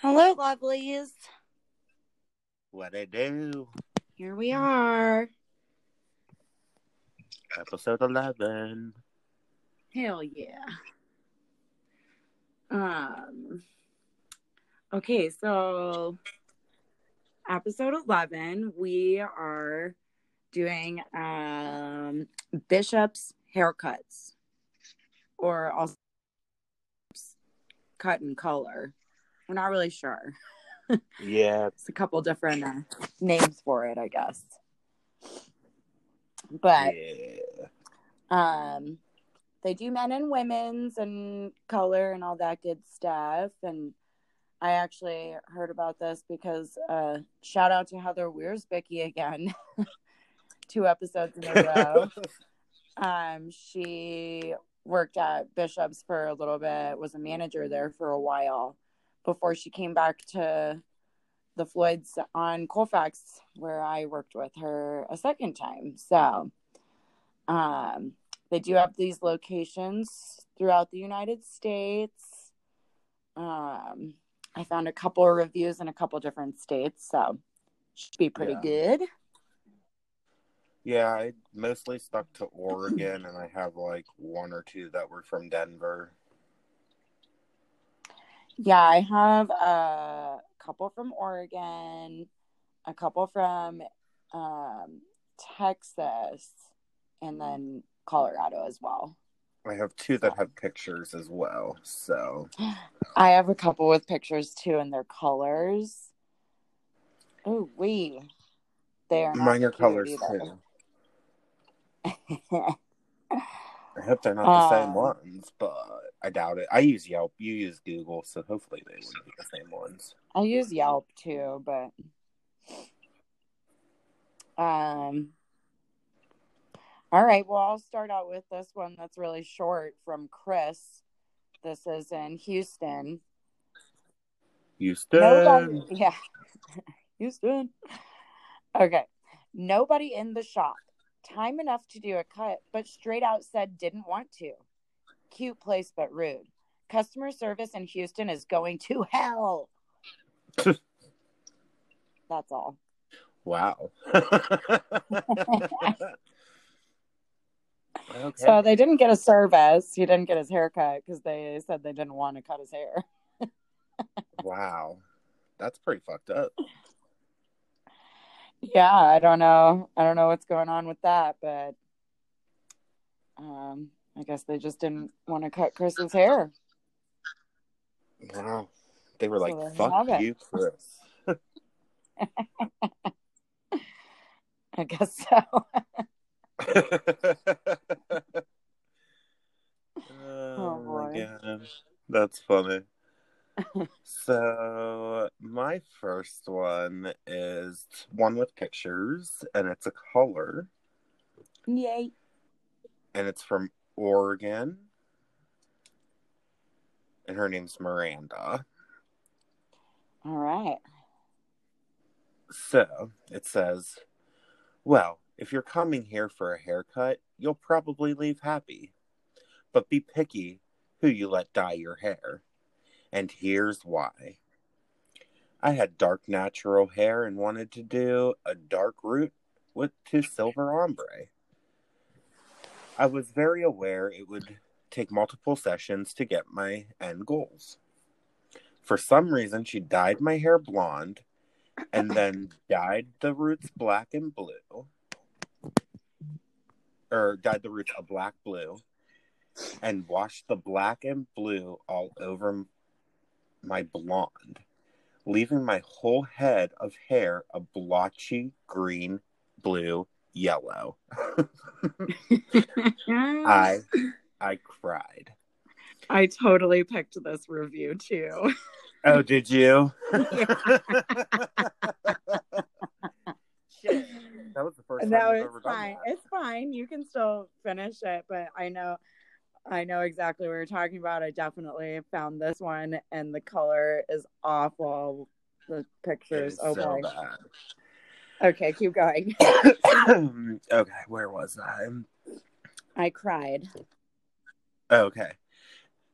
Hello, lovelies. What I do? Here we are. Episode eleven. Hell yeah. Um. Okay, so episode eleven, we are doing um Bishop's haircuts, or also cut and color. We're not really sure. Yeah, It's a couple different uh, names for it, I guess. But yeah. um they do men and women's and color and all that good stuff and i actually heard about this because uh shout out to heather Wiersbicky again two episodes in a row um she worked at bishops for a little bit was a manager there for a while before she came back to the floyds on colfax where i worked with her a second time so um they do have these locations throughout the United States. Um, I found a couple of reviews in a couple different states, so should be pretty Yeah. good. Yeah, I mostly stuck to Oregon, and I have like one or two that were from Denver. Yeah, I have a couple from Oregon, a couple from um, Texas, and then Colorado as well. I have two that have pictures as well. So I have a couple with pictures too, and their colors. Oh, we. They are mine are colors either. too. I hope they're not the same Um, ones, but I doubt it. I use Yelp. You use Google, so hopefully they wouldn't be the same ones. I use Yelp too, but um all right, well I'll start out with this one that's really short from Chris. This is in Houston. Houston. Nobody yeah. Houston. Okay. Nobody in the shop. Time enough to do a cut, but straight out said didn't want to. Cute place but rude. Customer service in Houston is going to hell. That's all. Wow. okay. So they didn't get a service. He didn't get his hair cut because they said they didn't want to cut his hair. wow. That's pretty fucked up. Yeah, I don't know. I don't know what's going on with that, but um, I guess they just didn't want to cut Chris's hair. Wow. They were like, fuck you, Chris. I guess so. oh, my boy. god. That's funny. So, my first one is one with pictures, and it's a color, Yay. and it's from Oregon. And her name's Miranda. All right. So it says, Well, if you're coming here for a haircut, you'll probably leave happy. But be picky who you let dye your hair. And here's why. I had dark natural hair and wanted to do a dark root with to silver ombre. I was very aware it would take multiple sessions to get my end goals. For some reason, she dyed my hair blonde and then dyed the roots black and blue. Or dyed the roots a black blue and washed the black and blue all over my blonde, leaving my whole head of hair a blotchy green, blue, yellow. I I cried. I totally picked this review too. Oh, did you? Shit. That was the first time no, it's fine. It's fine. You can still finish it, but I know I know exactly what you're talking about. I definitely found this one and the color is awful. The pictures. Oh so boy. bad. Okay, keep going. okay, where was I? I cried. Okay.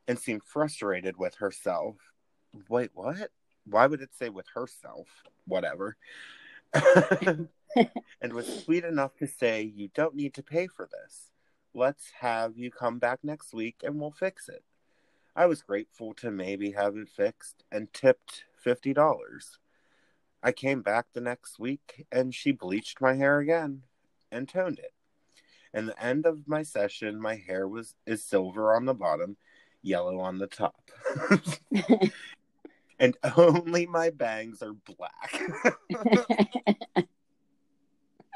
And seemed frustrated with herself. Wait, what? Why would it say with herself? Whatever. and was sweet enough to say, You don't need to pay for this. Let's have you come back next week and we'll fix it. I was grateful to maybe have it fixed and tipped $50. I came back the next week and she bleached my hair again and toned it. And the end of my session, my hair was is silver on the bottom, yellow on the top. and only my bangs are black.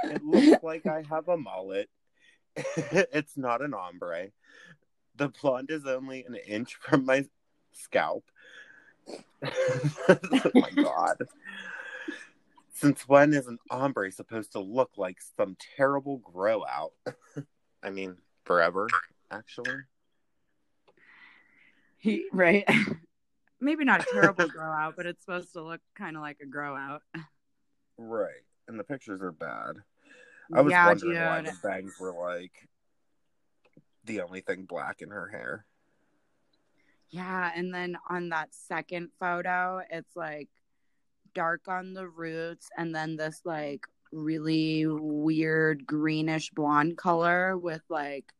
it looks like I have a mullet. it's not an ombre. The blonde is only an inch from my scalp. oh my god. Since when is an ombre supposed to look like some terrible grow out? I mean, forever, actually. He, right. Maybe not a terrible grow out, but it's supposed to look kind of like a grow out. Right. And the pictures are bad. I was Yeah, wondering why the bangs were like the only thing black in her hair. Yeah, and then on that second photo, it's like dark on the roots and then this like really weird greenish blonde color with like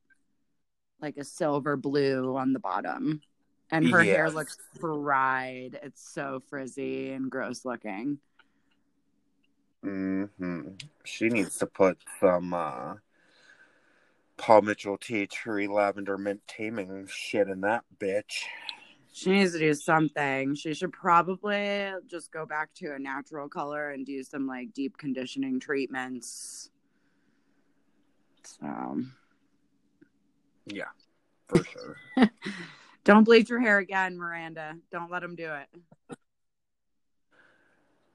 like a silver blue on the bottom. And her hair looks fried. It's so frizzy and gross looking. Hmm She needs to put some uh Paul Mitchell tea tree lavender mint taming shit in that bitch. She needs to do something. She should probably just go back to a natural color and do some like deep conditioning treatments. So Yeah, for sure. don't bleach your hair again, Miranda. Don't let him do it.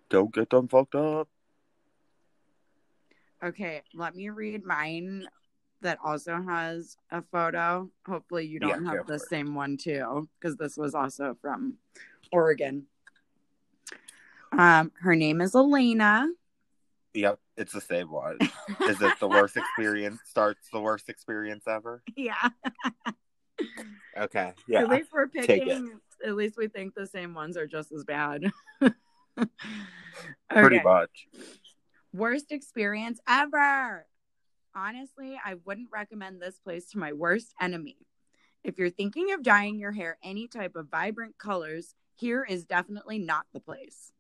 Don't get them fucked up. Okay, let me read mine that also has a photo. Hopefully, you don't Yeah, have the same one too, because this was also from Oregon. Um, her name is Elena. Yep, it's the same one. Is it the worst experience? Starts the worst experience ever? yeah. Okay. Yeah. At least we're picking. At least we think the same ones are just as bad. Pretty much. Worst experience ever. Honestly, I wouldn't recommend this place to my worst enemy. If you're thinking of dyeing your hair any type of vibrant colors, here is definitely not the place.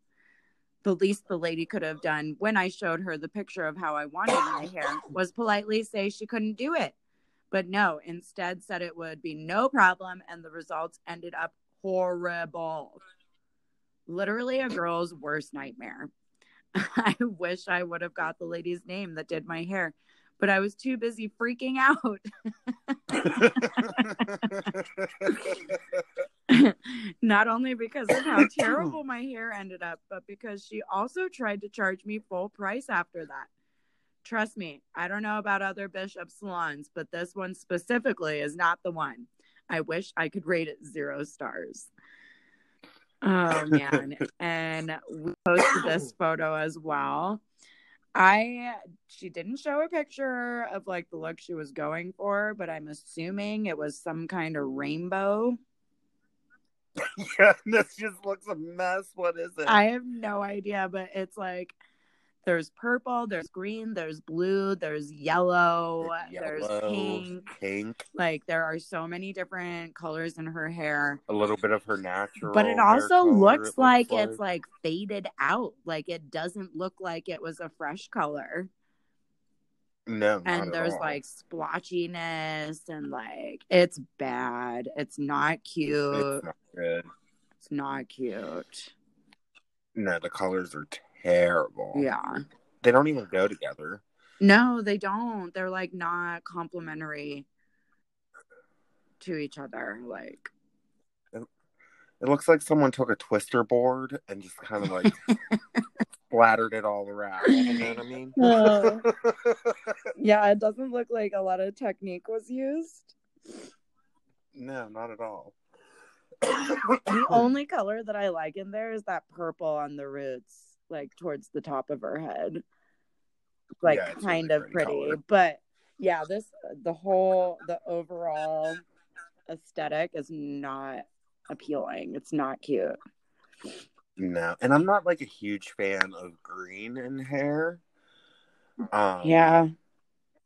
The least the lady could have done when I showed her the picture of how I wanted my hair was politely say she couldn't do it. But no, instead said it would be no problem, and the results ended up horrible. Literally a girl's worst nightmare. I wish I would have got the lady's name that did my hair, but I was too busy freaking out. Not only because of how terrible my hair ended up, but because she also tried to charge me full price after that. Trust me, I don't know about other bishop salons, but this one specifically is not the one. I wish I could rate it zero stars. Oh man. and we posted this photo as well. I she didn't show a picture of like the look she was going for, but I'm assuming it was some kind of rainbow. yeah, this just looks a mess. What is it? I have no idea, but it's like there's purple, there's green, there's blue, there's yellow, there's pink. pink, Like there are so many different colors in her hair. a little bit of her natural. But it also looks it like it's like faded out. Like it doesn't look like it was a fresh color. no, and there's all. like splotchiness and like it's bad. It's not cute. it's not good. It's not cute. No, the colors are terrible. Yeah. they don't even go together. No, they don't. They're like not complimentary to each other. Like It looks like someone took a twister board and just kind of like splattered it all around. You know what I mean? Oh. Yeah, it doesn't look like a lot of technique was used. no, not at all. The only color that I like in there is that purple on the roots, like towards the top of her head. like Yeah, kind really of pretty but yeah, this the whole the overall aesthetic is not appealing. It's not cute. No, and I'm not like a huge fan of green in hair. Um, yeah,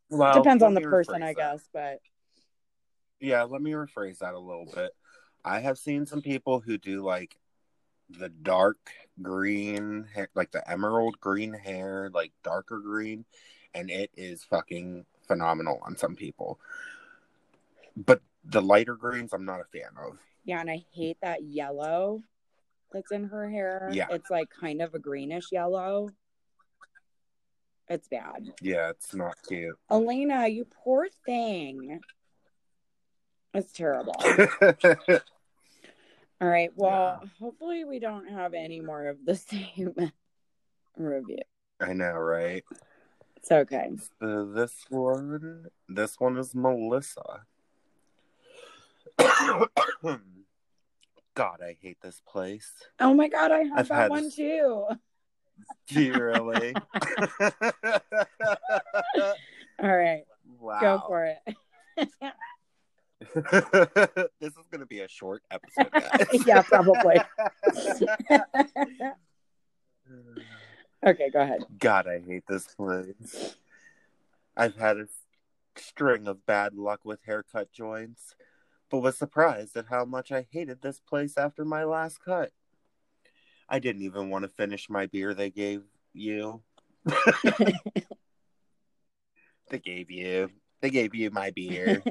well, depends on the person, I that. guess, but Yeah, let me rephrase that a little bit. I have seen some people who do like the dark green, hair, like the emerald green hair, like darker green, and it is fucking phenomenal on some people. But the lighter greens, I'm not a fan of. yeah, and I hate that yellow that's in her hair. Yeah. It's like kind of a greenish yellow. It's bad. Yeah, it's not cute. Elena, you poor thing. It's terrible. All right. Well, hopefully we don't have any more of the same review. I know, right? It's okay. Uh, this one, this one is Melissa. God, I hate this place. Oh my god, I have I've that had- one too. Do you really? All right, wow. go for it. this is going to be a short episode. Yeah, probably. okay, go ahead. God, I hate this place. I've had a string of bad luck with haircut joints, but was surprised at how much I hated this place after my last cut. I didn't even want to finish my beer they gave you. they gave you. They gave you my beer.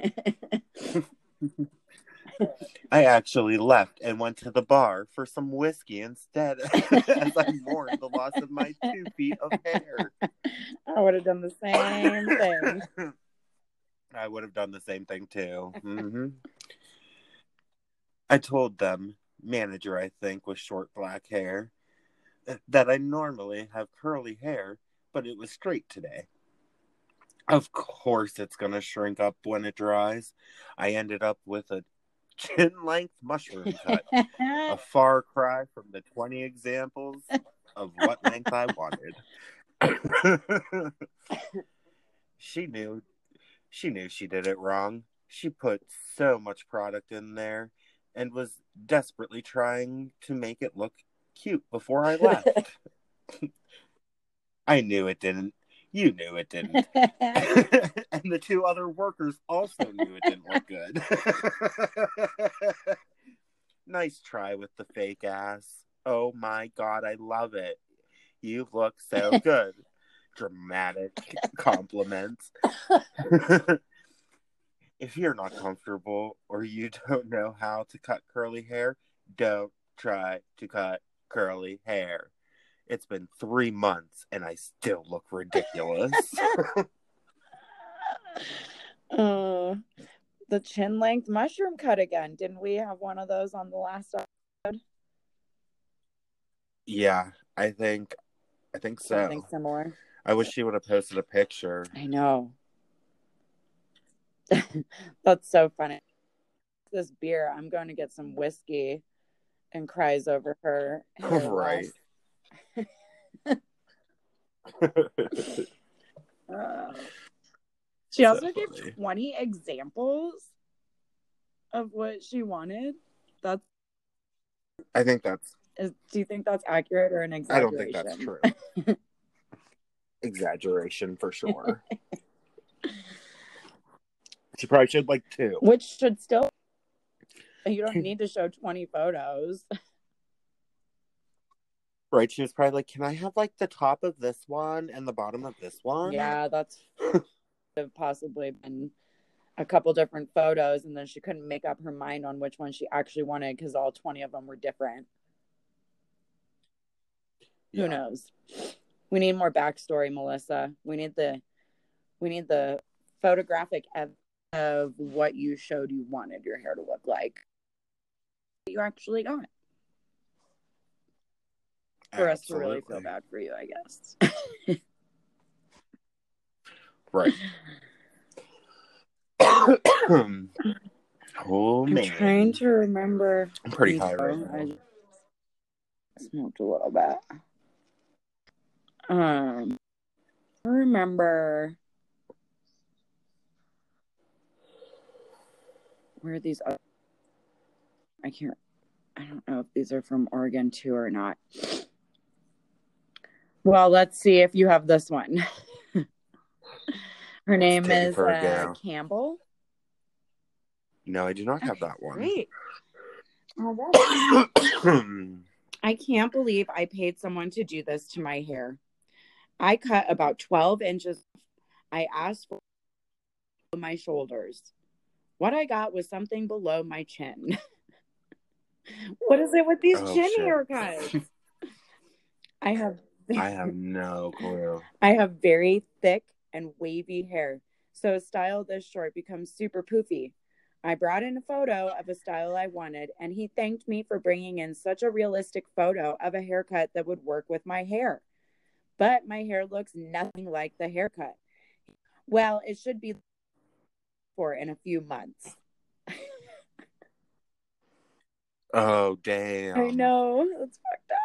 I actually left and went to the bar for some whiskey instead, as I mourned the loss of my two feet of hair. I would have done the same thing. I would have done the same thing too. hmm I told them, manager, I think, with short black hair, that I normally have curly hair, but it was straight today. Of course, it's going to shrink up when it dries. I ended up with a chin length mushroom cut, a far cry from the 20 examples of what length I wanted. she knew she knew she did it wrong. She put so much product in there and was desperately trying to make it look cute before I left. I knew it didn't. You knew it didn't. and the two other workers also knew it didn't look good. nice try with the fake ass. Oh my god, I love it. You look so good. Dramatic compliments. if you're not comfortable or you don't know how to cut curly hair, don't try to cut curly hair. It's been three months and I still look ridiculous. uh, the chin length mushroom cut again. Didn't we have one of those on the last episode? yeah, I think I think so. Something similar. I wish she would have posted a picture. I know. That's so funny. This beer, I'm going to get some whiskey and cries over her. hair Right. loss. Uh, she So also gave 20 examples of what she wanted. That's I think that's is, do you think that's accurate or an exaggeration? I don't think that's true. Exaggeration for sure. she probably should like two. Which should still you don't need to show 20 photos. Right? She was probably like, Can I have like the top of this one and the bottom of this one? Yeah, that's have possibly been a couple different photos, and then she couldn't make up her mind on which one she actually wanted because all 20 of them were different. Yeah. Who knows? We need more backstory, Melissa. We need the we need the photographic ev- of what you showed you wanted your hair to look like. You actually got for us to really feel bad for you, I guess. Right. oh I'm man. trying to remember. I'm pretty high right I now. just smoked a little bit. Um, I remember where these. I can't. I don't know if these are from Oregon too or not. Well, let's see if you have this one. Her name take it is for a uh. Campbell. No, I do not have that one. Great. All right. I can't believe I paid someone to do this to my hair. I cut about 12 inches. I asked for my shoulders. What I got was something below my chin. what is it with these Oh, chin shit. haircuts? I have I have no clue. I have very thick and wavy hair, so a style this short becomes super poofy. I brought in a photo of a style I wanted, and he thanked me for bringing in such a realistic photo of a haircut that would work with my hair. But my hair looks nothing like the haircut. Well, it should be for in a few months. Oh damn! I know that's fucked up.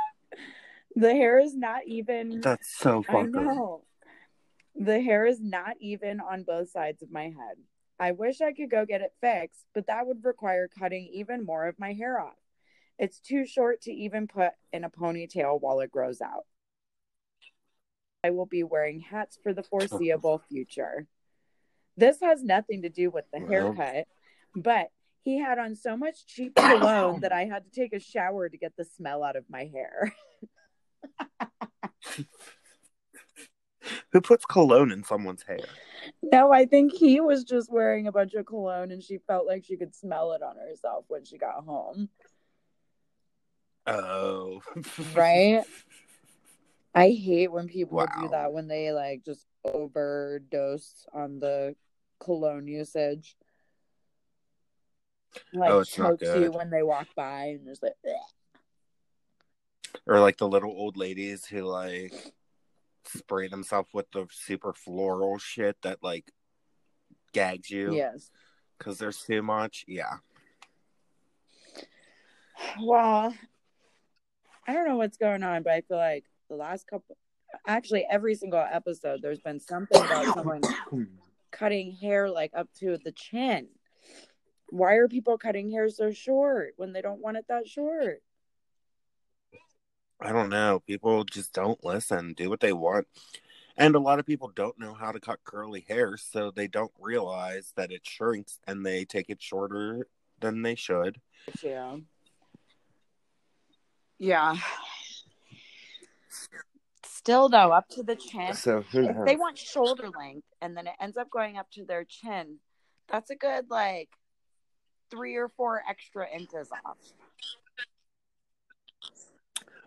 The hair is not even. That's so I fucked up. know. The hair is not even on both sides of my head. I wish I could go get it fixed, but that would require cutting even more of my hair off. It's too short to even put in a ponytail while it grows out. I will be wearing hats for the foreseeable future. This has nothing to do with the Well. haircut, but he had on so much cheap cologne that I had to take a shower to get the smell out of my hair. Who puts cologne in someone's hair? No, I think he was just wearing a bunch of cologne and she felt like she could smell it on herself when she got home. Oh, Right? I hate when people do that when they like just overdose on the cologne usage. Oh, like Oh, it's not chokes you when they walk by and just like "Ugh." Or like the little old ladies who like spray themselves with the super floral shit that like gags you yes. because there's too much. Yeah. Well, I don't know what's going on, but I feel like the last couple actually every single episode there's been something about someone cutting hair like up to the chin. Why are people cutting hair so short when they don't want it that short? I don't know. People just don't listen, do what they want. And a lot of people don't know how to cut curly hair, so they don't realize that it shrinks and they take it shorter than they should. Yeah. Yeah. Still though, up to the chin. So they want shoulder length and then it ends up going up to their chin, that's a good like three or four extra inches off.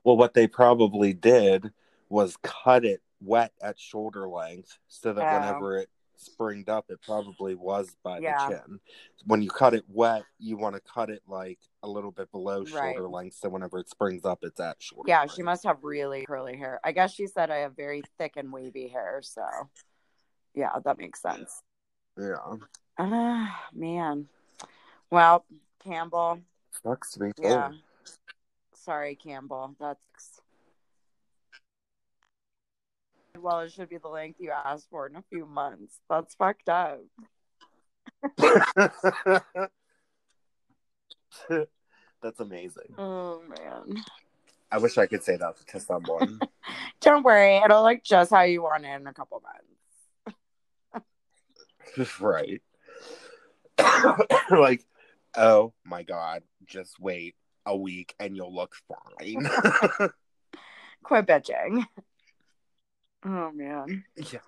Well, what they probably did was cut it wet at shoulder length so that Oh. whenever it springed up, it probably was by Yeah. the chin. When you cut it wet, you want to cut it like a little bit below Right. shoulder length so whenever it springs up, it's at shoulder Yeah, length. she must have really curly hair. I guess she said I have very thick and wavy hair, so yeah, that makes sense. Yeah. Ah, man. Well, Campbell, Sucks to be yeah. Sorry, Campbell. That's well, it should be the length you asked for in a few months. That's fucked up. That's amazing. Oh man. I wish I could say that to someone. Don't worry, it'll look just how you want it in a couple months. right. like, oh my god, just wait a week and you'll look fine. Quit bitching. Oh man. yeah.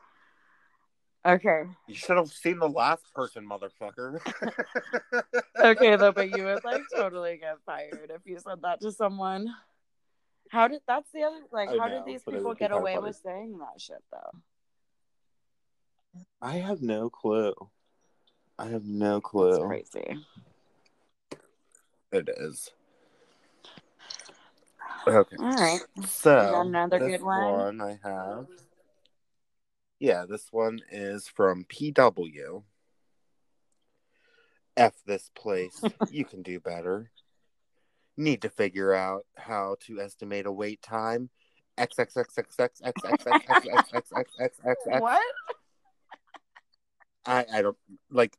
Okay. You should have seen the last person, motherfucker. Okay though, but you would like totally get fired if you said that to someone. How did that's the other like I how know, did these people get away funny. with saying that shit though? I have no clue. I have no It's clue. crazy. It is. Okay. All right. So another this good one? I have. Yeah, this one is from PW. F this place. you can do better. Need to figure out how to estimate a wait time X X X X X X X X X X X X X X X. What? I I don't like.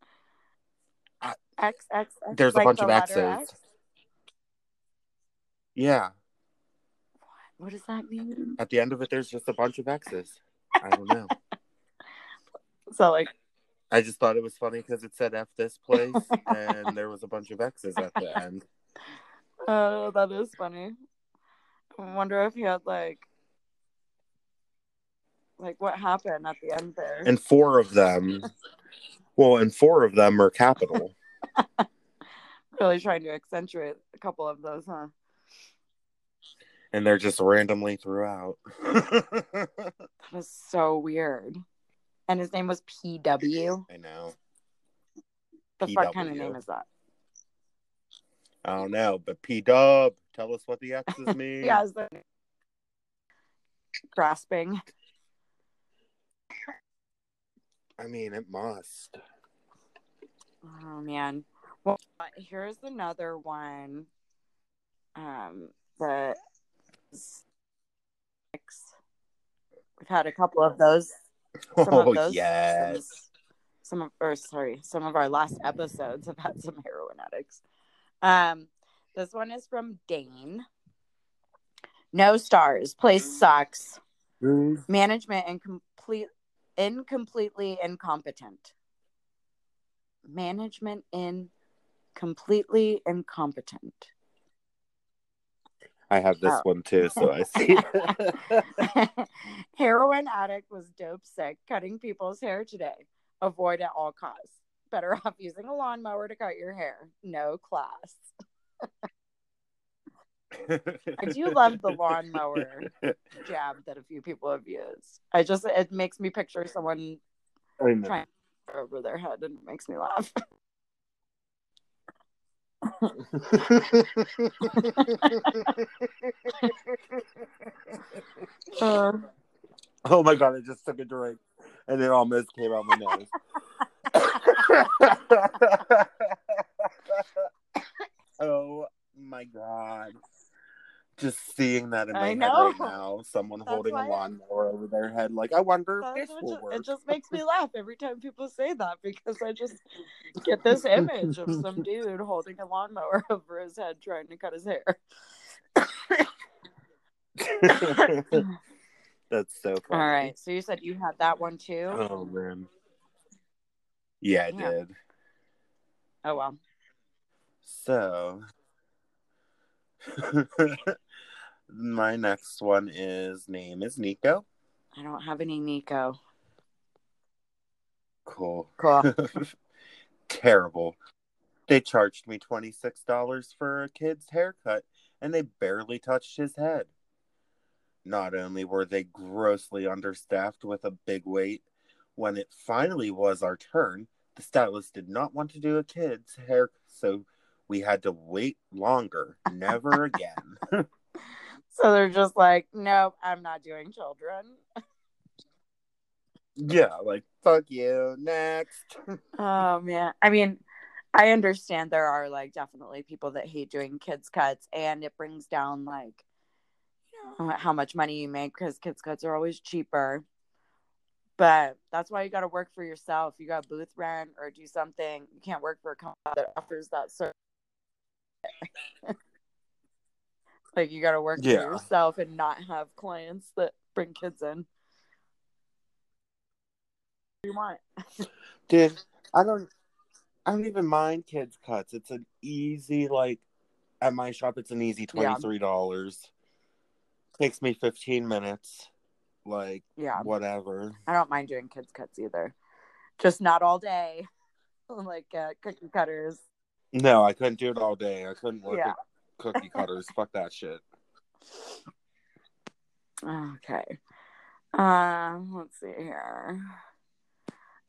X X. X There's a bunch of X's. Yeah, What does that mean? at the end of it, there's just a bunch of X's. I don't know. So like, I just thought it was funny because it said F this place, and there was a bunch of X's at the end. oh, that is funny. I wonder if he had like, like what happened at the end there. And four of them, well, and four of them are capital. really trying to accentuate a couple of those, huh? And they're just randomly throughout. That was so weird. And his name was PW. I know. The fuck kind of name is that? I don't know, but P Dub, tell us what the X's mean. Yeah, that grasping? I mean, it must. Oh man. Well, here's another one. Um, that we've had a couple of those. Some oh, of those. yes. Some, some of, or sorry, some of our last episodes have had some heroin addicts. Um, this one is from Dane. No stars. Place sucks. Management incomplete, incompletely incompetent. Management in completely incompetent. I have this Oh. one too, so I see. Heroin addict was dope sick, cutting people's hair today. Avoid at all costs. Better off using a lawnmower to cut your hair. No class. I do love the lawnmower jab that a few people have used. I just it makes me picture someone trying to over their head and it makes me laugh. Uh, oh my god! I just took a drink, and it almost came out my nose. oh my god! Just seeing that in my I head know. right now, someone That's holding a lawnmower over their head, like I wonder if this will ju- work. It just makes me laugh every time people say that because I just get this image of some dude holding a lawnmower over his head trying to cut his hair. That's so funny. All right. So you said you had that one too? Oh man. Yeah, I Yeah. did. Oh, well. So, my next one is name is Nico. I don't have any Nico. Cool. Cool. Terrible. They charged me $26 for a kid's haircut and they barely touched his head. Not only were they grossly understaffed with a big wait, when it finally was our turn, the stylist did not want to do a kid's hair, so we had to wait longer. Never again. so they're just like, nope, I'm not doing children. yeah, like, fuck you. Next. Oh man. I mean, I understand there are like definitely people that hate doing kids cuts and it brings down like you know, how much money you make because kids cuts are always cheaper. But that's why you got to work for yourself. You got booth rent or do something. You can't work for a company that offers that service. like you got to work Yeah. for yourself and not have clients that bring kids in. What do you want? Dude, I don't I don't even mind kids cuts. It's an easy like at my shop it's an easy twenty three dollars. Takes me fifteen minutes. Like Yeah. whatever. I don't mind doing kids cuts either. Just not all day. like uh, cookie cutters. No, I couldn't do it all day. I couldn't work Yeah. Cookie cutters. Fuck that shit. Okay. Uh, let's see here.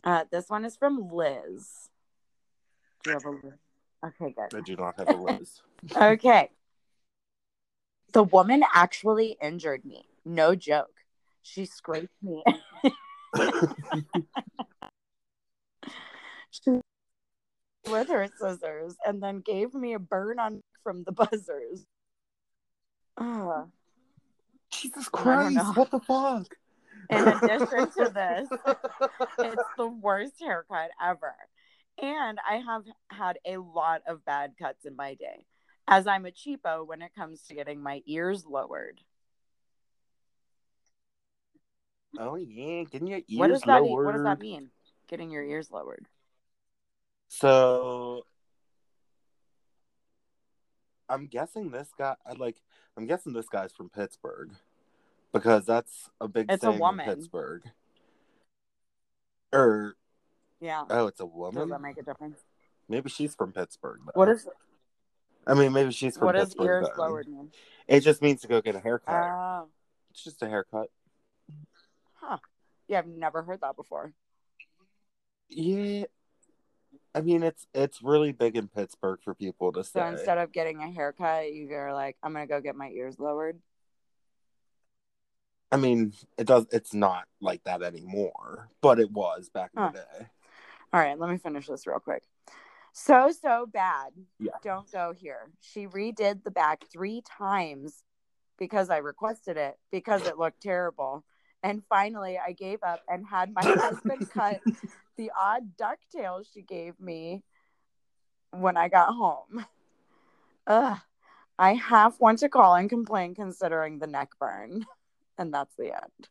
Uh, this one is from Liz. Do you have a Liz? Okay, good. I do not have a Liz. Okay. The woman actually injured me. No joke. She scraped me. She- with her scissors and then gave me a burn on from the buzzers. Uh, Jesus Christ! What the fuck? In addition to this, it's the worst haircut ever. And I have had a lot of bad cuts in my day, as I'm a cheapo when it comes to getting my ears lowered. oh yeah, getting your ears what does that lowered. what does that mean? Getting your ears lowered. So I'm guessing this guy. I like. I'm guessing this guy's from Pittsburgh because that's a big It's a thing woman. in Pittsburgh. Or Yeah. oh, it's a woman. Does woman. that make a difference? Maybe she's from Pittsburgh. Though. What is I mean, maybe she's from what does Pittsburgh. ears then. lowered mean? It just means to go get a haircut. Oh, it's just a haircut. huh. Yeah, I've never heard that before. Yeah. I mean, it's it's really big in Pittsburgh for people to So say. instead of getting a haircut, you're like, I'm gonna go get my ears lowered. I mean, it does. It's not like that anymore, but it was back in Huh. the day. All right, let me finish this real quick. So so bad. Yeah. Don't go here. She redid the back three times because I requested it because it looked terrible. And finally, I gave up and had my husband cut the odd ducktails she gave me when I got home. Ugh. I half want to call and complain considering the neck burn. And that's the end.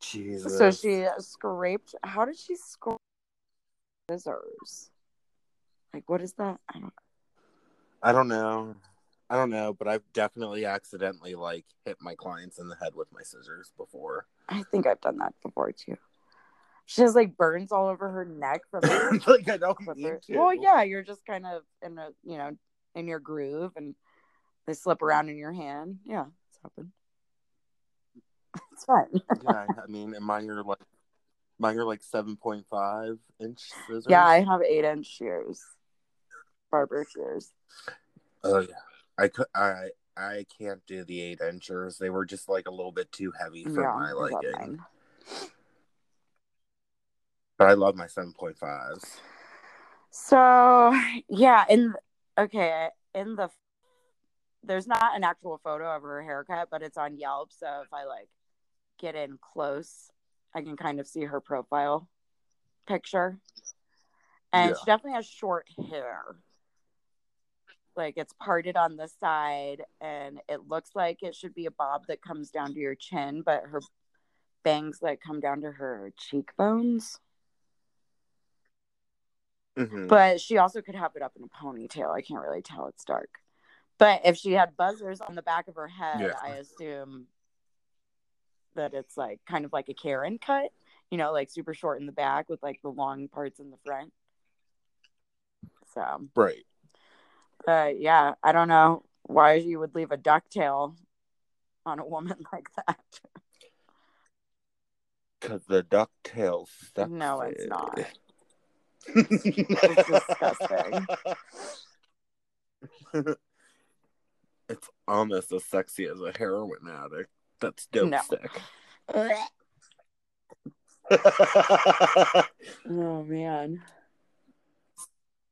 Jesus. So she scraped. How did she scrape scissors? Like, what is that? I don't. I don't know. I don't know, but I've definitely accidentally like hit my clients in the head with my scissors before. I think I've done that before too. She has like burns all over her neck from like I don't to. Well, yeah, you're just kind of in a you know in your groove, and they slip around in your hand. Yeah, it's happened. It's fine. yeah, I mean, and mine are like mine are like seven point five inch scissors. Yeah, I have eight inch shears, barber shears. Oh yeah. I could I I can't do the eight inchers. They were just like a little bit too heavy for yeah, my liking. But I love my seven point fives. So yeah, in okay, in the there's not an actual photo of her haircut, but it's on Yelp. So if I like get in close, I can kind of see her profile picture. And Yeah. she definitely has short hair. Like it's parted on the side, and it looks like it should be a bob that comes down to your chin, but her bangs like come down to her cheekbones. Mhm. But she also could have it up in a ponytail. I can't really tell. It's dark. But if she had buzzers on the back of her head, Yeah. I assume that it's like kind of like a Karen cut, you know, like super short in the back with like the long parts in the front. So, Right. But yeah, I don't know why you would leave a ducktail on a woman like that. Cause the ducktail sucks. No, it's not. it's disgusting. it's almost as sexy as a heroin addict. That's dope No. sick. Oh man.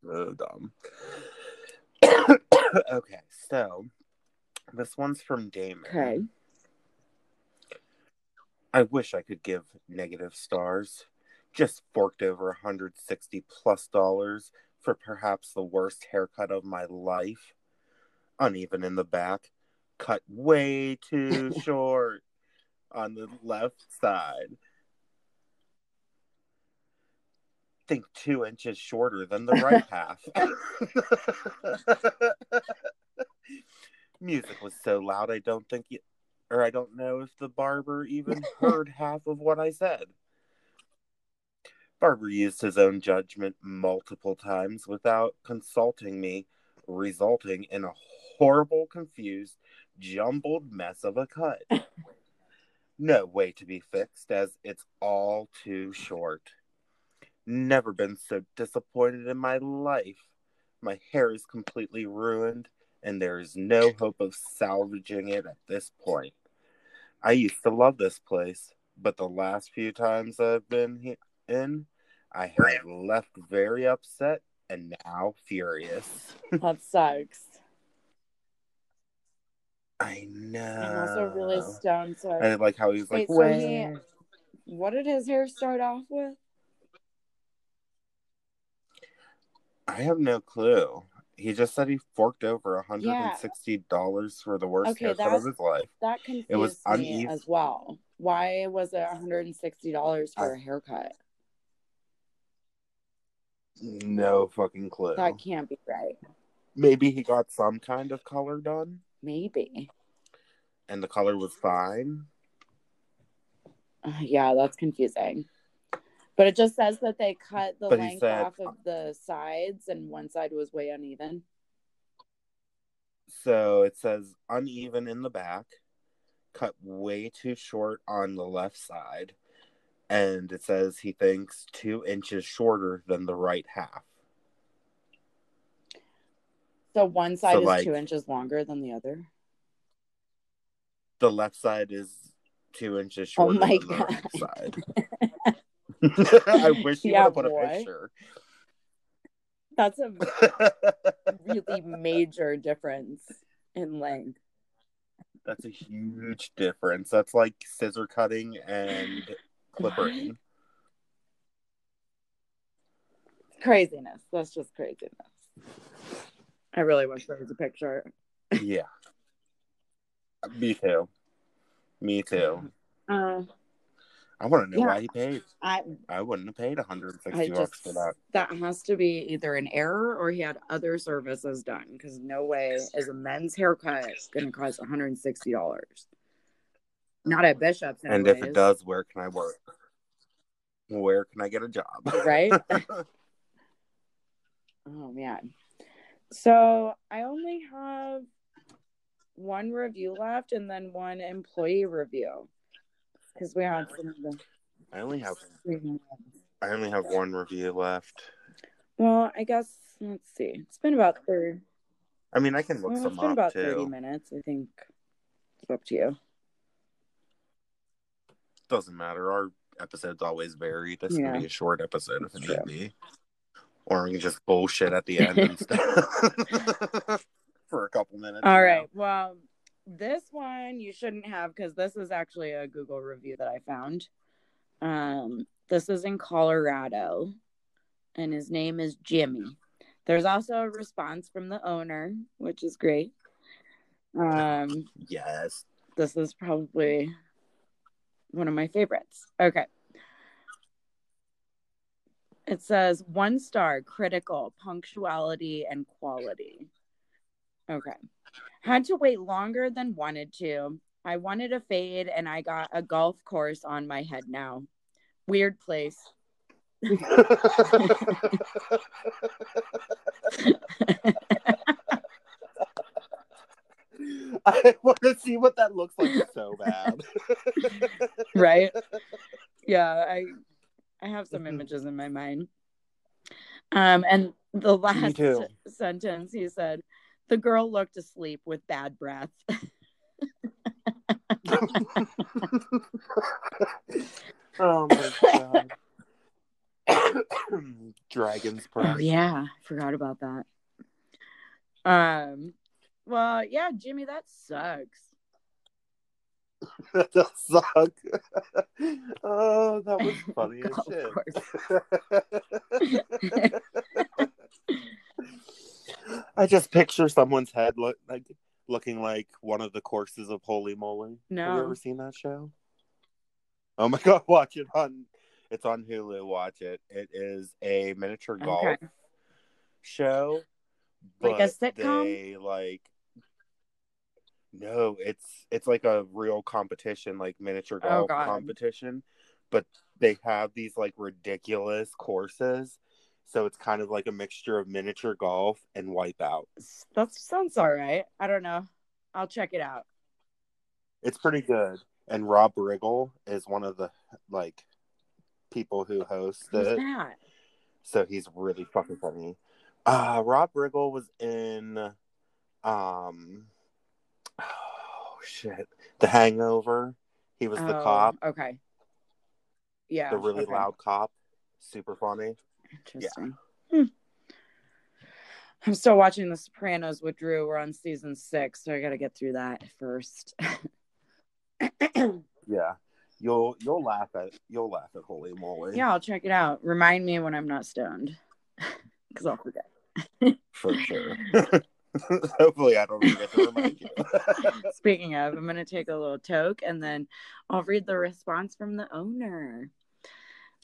so dumb. okay, so this one's from Damon. Okay. I wish I could give negative stars. Just forked over 160 plus dollars for perhaps the worst haircut of my life. Uneven in the back, cut way too short on the left side. Think two inches shorter than the right half. Music was so loud, I don't think you, or I don't know if the barber even heard half of what I said. Barber used his own judgment multiple times without consulting me, resulting in a horrible, confused, jumbled mess of a cut. no way to be fixed, as it's all too short. Never been so disappointed in my life. My hair is completely ruined, and there is no hope of salvaging it at this point. I used to love this place, but the last few times I've been he- in, I have left very upset and now furious. That sucks. I know. I'm also really stoned. So I, I like how he's like, Wait, so he- what did his hair start off with? I have no clue. He just said he forked over $160 for the worst Okay, haircut of his life. That confused was me uneven. as well. Why was it $160 for I- a haircut? No fucking clue. That can't be right. Maybe he got some kind of color done Maybe. and the color was fine. Uh, yeah, that's confusing. But it just says that they cut the But length said- off of the sides and one side was way uneven. So it says uneven in the back, cut way too short on the left side, and it says he thinks two inches shorter than the right half. So one side So, is like- two inches longer than the other. The left side is two inches Oh shorter my than the right side. I wish you Yeah, would have put a picture. That's a really major difference in length. That's a huge difference. That's like scissor cutting and clippering. Craziness. That's just craziness. I really wish there was a picture. yeah. Me too. Me too. Uh, I want to know Yeah. why he paid. I I wouldn't have paid 160 I bucks for that. that has to be either an error or he had other services done because no way is a men's haircut going to cost 160 dollars. Not at Bishop's, And if it does, where can I work? Where can I get a job? right? oh man. So I only have one review left and then one employee review because we had some of the. I only have I only have one review left. Well, I guess let's see. It's been about thirty. I mean, I can look Well, some it's been about too. 30 minutes. I think it's up to you. Doesn't matter. Our episodes always vary. This Yeah. can be a short episode if it need be, or we can just bullshit at the end and stuff for a couple minutes. All you right. Well, this one you shouldn't have because this is actually a Google review that I found. Um, this is in Colorado, and his name is Jimmy. There's also a response from the owner, which is great. Um. Yes. this is probably one of my favorites. Okay. It says one star, critical, punctuality, and quality. Okay. Had to wait longer than wanted to. I wanted a fade and I got a golf course on my head now. Weird place. I want to see what that looks like so bad. right? Yeah, I I have some images in my mind. Um and the last sentence he said, the girl looked asleep with bad breath. oh my god. Dragon's breath. Oh yeah, forgot about that. Um well, yeah, Jimmy, that sucks. that does suck. oh, that was funny as shit. I just picture someone's head look like looking like one of the courses of Holey Moley. No, Have you ever seen that show? Oh my god, watch it on it's on Hulu, watch it. It is a miniature golf Okay. show. Like a sitcom? They like no, it's it's like a real competition, like miniature Oh, golf God. competition. But they have these like ridiculous courses. So it's kind of like a mixture of miniature golf and wipeout. That sounds all right. I don't know. I'll check it out. It's pretty good. And Rob Riggle is one of the like people who host Who's it. that? So he's really fucking funny. Uh Rob Riggle was in um oh shit. The Hangover. He was the Oh, cop, Okay. Yeah. the really okay. loud cop. Super funny. Interesting. Hmm. I'm still watching The Sopranos with Drew. We're on season six, so I got to get through that first. Yeah. You'll you'll laugh at you'll laugh at Holey Moley. yeah, I'll check it out. Remind me when I'm not stoned, because I'll forget. For sure. Hopefully I don't forget to remind you. Speaking of, I'm gonna take a little toke and then I'll read the response from the owner.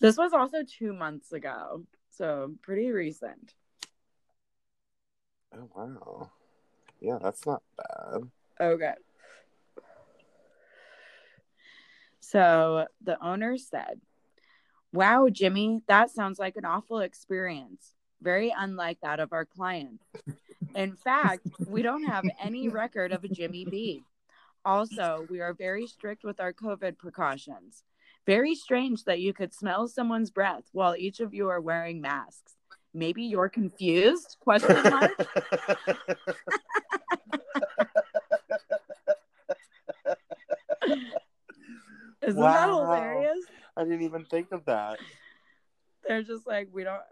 This was also two months ago, so pretty recent. oh wow. Yeah, that's not bad. Okay. So the owner said, Wow, Jimmy, that sounds like an awful experience. Very unlike that of our client. In fact, we don't have any record of a Jimmy B. Also, we are very strict with our COVID precautions. Very strange that you could smell someone's breath while each of you are wearing masks. Maybe you're confused? Question mark. Isn't that hilarious? I didn't even think of that. They're just like, we don't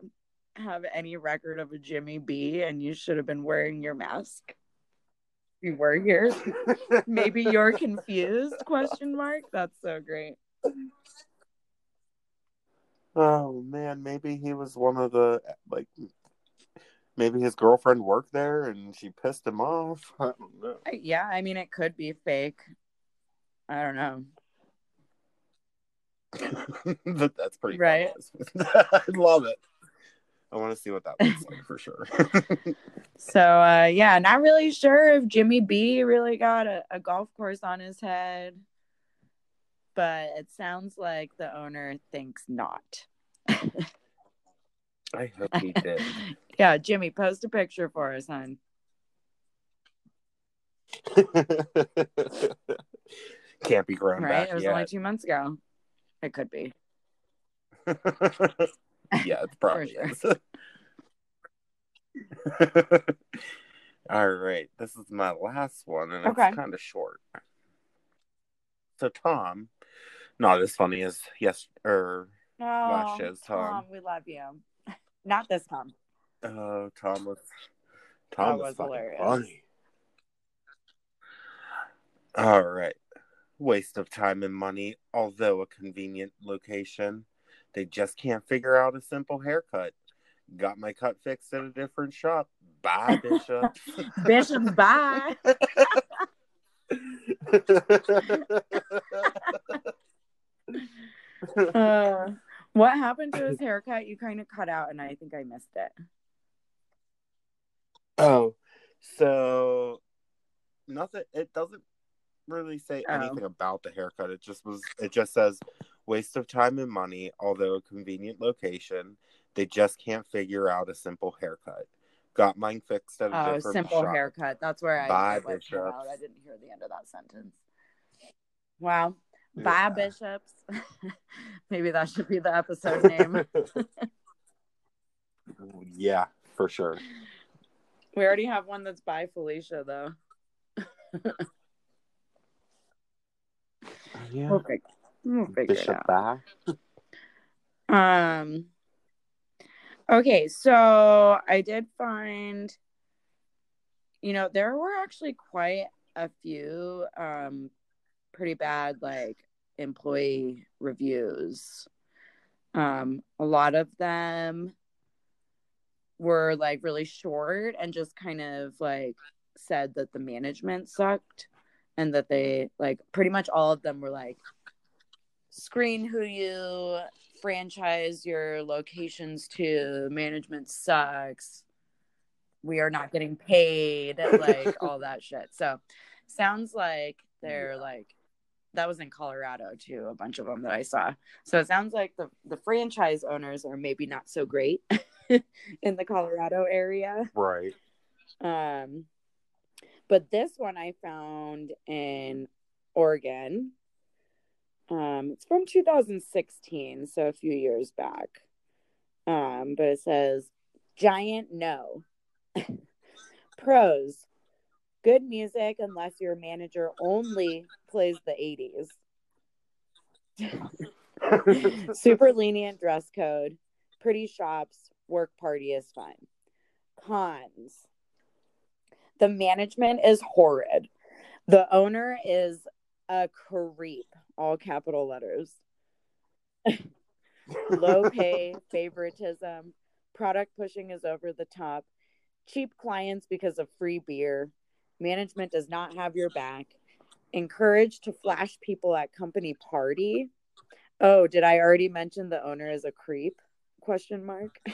have any record of a Jimmy B, and you should have been wearing your mask. You were here. Maybe you're confused? Question mark. That's so great. Oh man, maybe he was one of the like maybe his girlfriend worked there and she pissed him off. I don't know. Yeah, I mean, it could be fake. I don't know. But That's pretty Right. I love it. I want to see what that looks like for sure. So, uh, yeah, not really sure if Jimmy B really got a, a golf course on his head, but it sounds like the owner thinks not. I hope he did. Yeah, Jimmy, post a picture for us, hon. Can't be grown Right? It was yet. only two months ago. It could be. yeah, it's probably. All right, this is my last one, and it's kind of short. So Tom, not as funny as yes or No, Last oh, show's Tom, Tom. we love you. Not this Tom. oh Tom was Tom was, was hilarious. funny. All right, waste of time and money, although a convenient location. They just can't figure out a simple haircut. Got my cut fixed at a different shop. Bye, Bishop. Bishop's bye. Uh, what happened to his haircut? You kind of cut out, and I think I missed it. oh, so nothing. It doesn't really say Oh. anything about the haircut. It just was. It just says waste of time and money, although a convenient location. They just can't figure out a simple haircut. Got mine fixed at a Oh, different simple shop. haircut. That's where I, Bye, I was cut Bishop. out. I didn't hear the end of that sentence. Wow. Bye, Yeah. bishops. Maybe that should be the episode name. yeah, for sure. we already have one that's bye Felicia, though. Yeah. We'll figure, we'll figure it Bishop out. back. Um. Okay, so I did find, you know, there were actually quite a few um pretty bad like employee reviews. Um, a lot of them were like really short and just kind of like said that the management sucked and that they like pretty much all of them were like screen who you franchise your locations to management sucks we are not getting paid like all that shit so sounds like they're like that was in colorado too a bunch of them that i saw so it sounds like the the franchise owners are maybe not so great in the colorado area Right. um, but this one I found in Oregon. Um, it's from 2016, so a few years back. Um, but it says giant no. Pros. Good music unless your manager only plays the 80s. Super lenient dress code. Pretty shops. Work party is fun. Cons. The management is horrid. The owner is a creep, all capital letters. Low pay, favoritism, product pushing is over the top, cheap clients because of free beer, management does not have your back, encouraged to flash people at company party. Oh, did I already mention the owner is a creep? Question mark.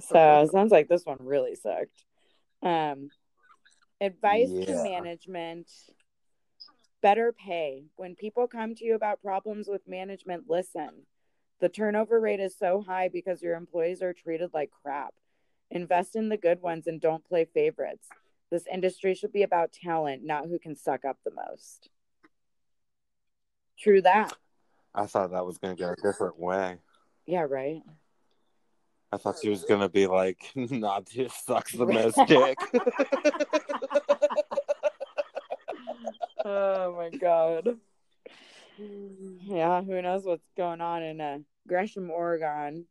so sounds like this one really sucked. Um, advice Yeah. to management: better pay. When people come to you about problems with management, listen. The turnover rate is so high because your employees are treated like crap. Invest in the good ones and don't play favorites. This industry should be about talent, not who can suck up the most. True that. I thought that was going to go a different way. Yeah, right. I thought she was going to be like, not who sucks the most dick. oh my god. Yeah, who knows what's going on in uh, Gresham, Oregon.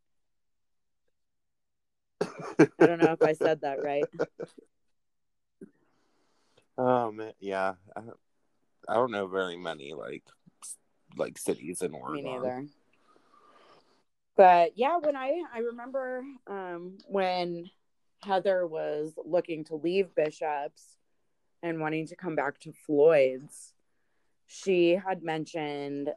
I don't know if I said that right. oh, man. Yeah. I don't, I don't know very many, like, like cities in Oregon. Me neither. But yeah, when I I remember um when Heather was looking to leave Bishops and wanting to come back to Floyd's, she had mentioned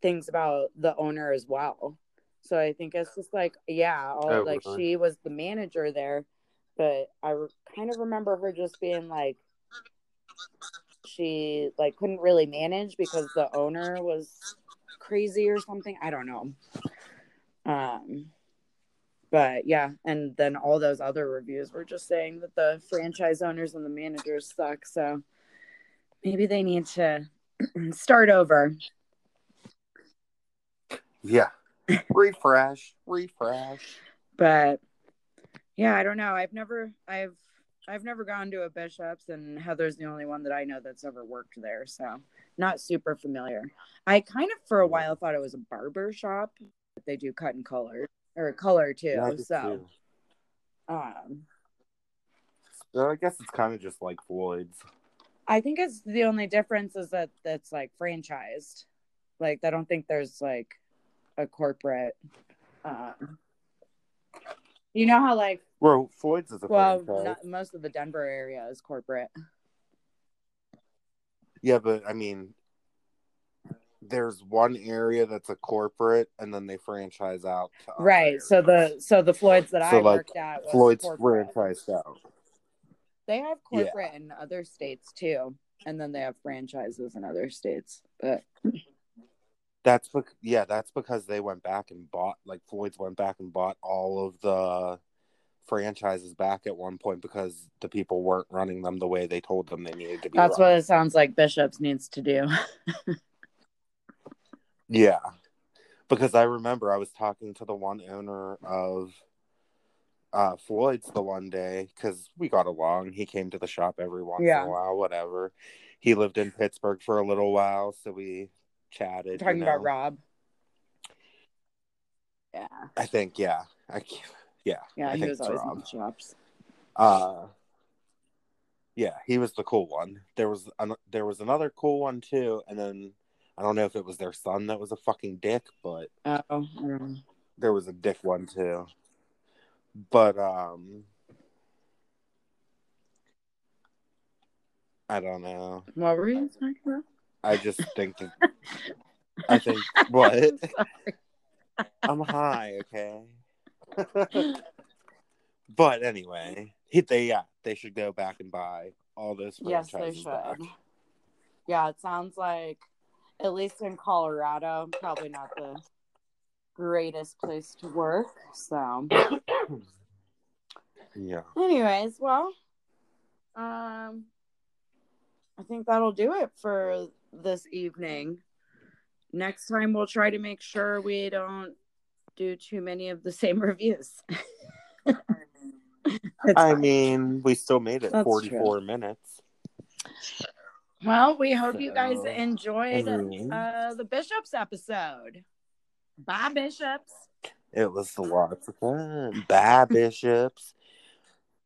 things about the owner as well. So I think it's just like, yeah, all, Oh, like she was the manager there, but I re- kind of remember her just being like, she like couldn't really manage because the owner was crazy or something. I don't know. Um, but yeah, and then all those other reviews were just saying that the franchise owners and the managers suck. So maybe they need to start over. Yeah. Refresh, refresh. But yeah, I don't know. I've never, I've, I've never gone to a Bishops, and Heather's the only one that I know that's ever worked there. So not super familiar. I kind of for a while thought it was a barber shop. But they do cut and color or color too. Yeah, so too. um, So I guess it's kind of just like Floyd's. I think it's the only difference is that that's like franchised. Like I don't think there's like a corporate. Um, you know how like Well, Floyd's is a well not, most of the Denver area is corporate. Yeah, but I mean, there's one area that's a corporate, and then they franchise out. Right. So the so the Floyd's that So, I like, worked at was Floyd's corporate. franchised out. They have Yeah. corporate in other states too, and then they have franchises in other states. But That's bec- yeah, that's because they went back and bought like Floyd's went back and bought all of the franchises back at one point because the people weren't running them the way they told them they needed to be. that's what it sounds like Bishops needs to do. Yeah. Because I remember I was talking to the one owner of uh, Floyd's the one day because we got along. He came to the shop every once Yeah. in a while, whatever. He lived in Pittsburgh for a little while, so we chatted. Talking you about. Rob. Yeah. I think, yeah. I, yeah. Yeah, I he think was always Rob. the shops. Uh, yeah, he was the cool one. There was an, there was another cool one too, and then I don't know if it was their son that was a fucking dick, but Oh, there was a dick one too. But um I don't know. what were you talking about? I just think that I think what? I'm high, okay. but anyway, he, they yeah, they should go back and buy all those yes, franchises they back. should. Yeah, it sounds like, at least in Colorado, probably not the greatest place to work. So, Yeah. anyways, well, um, I think that'll do it for this evening. Next time, we'll try to make sure we don't do too many of the same reviews. I mean, we still made it That's 44 minutes. Well, we hope you guys enjoyed I mean- uh, the Bishops episode. Bye, Bishops. It was lots of fun. Bye, bishops.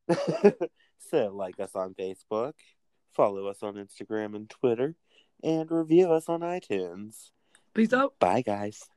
so, like us on Facebook, follow us on Instagram and Twitter, and review us on iTunes. Peace out. Bye, guys.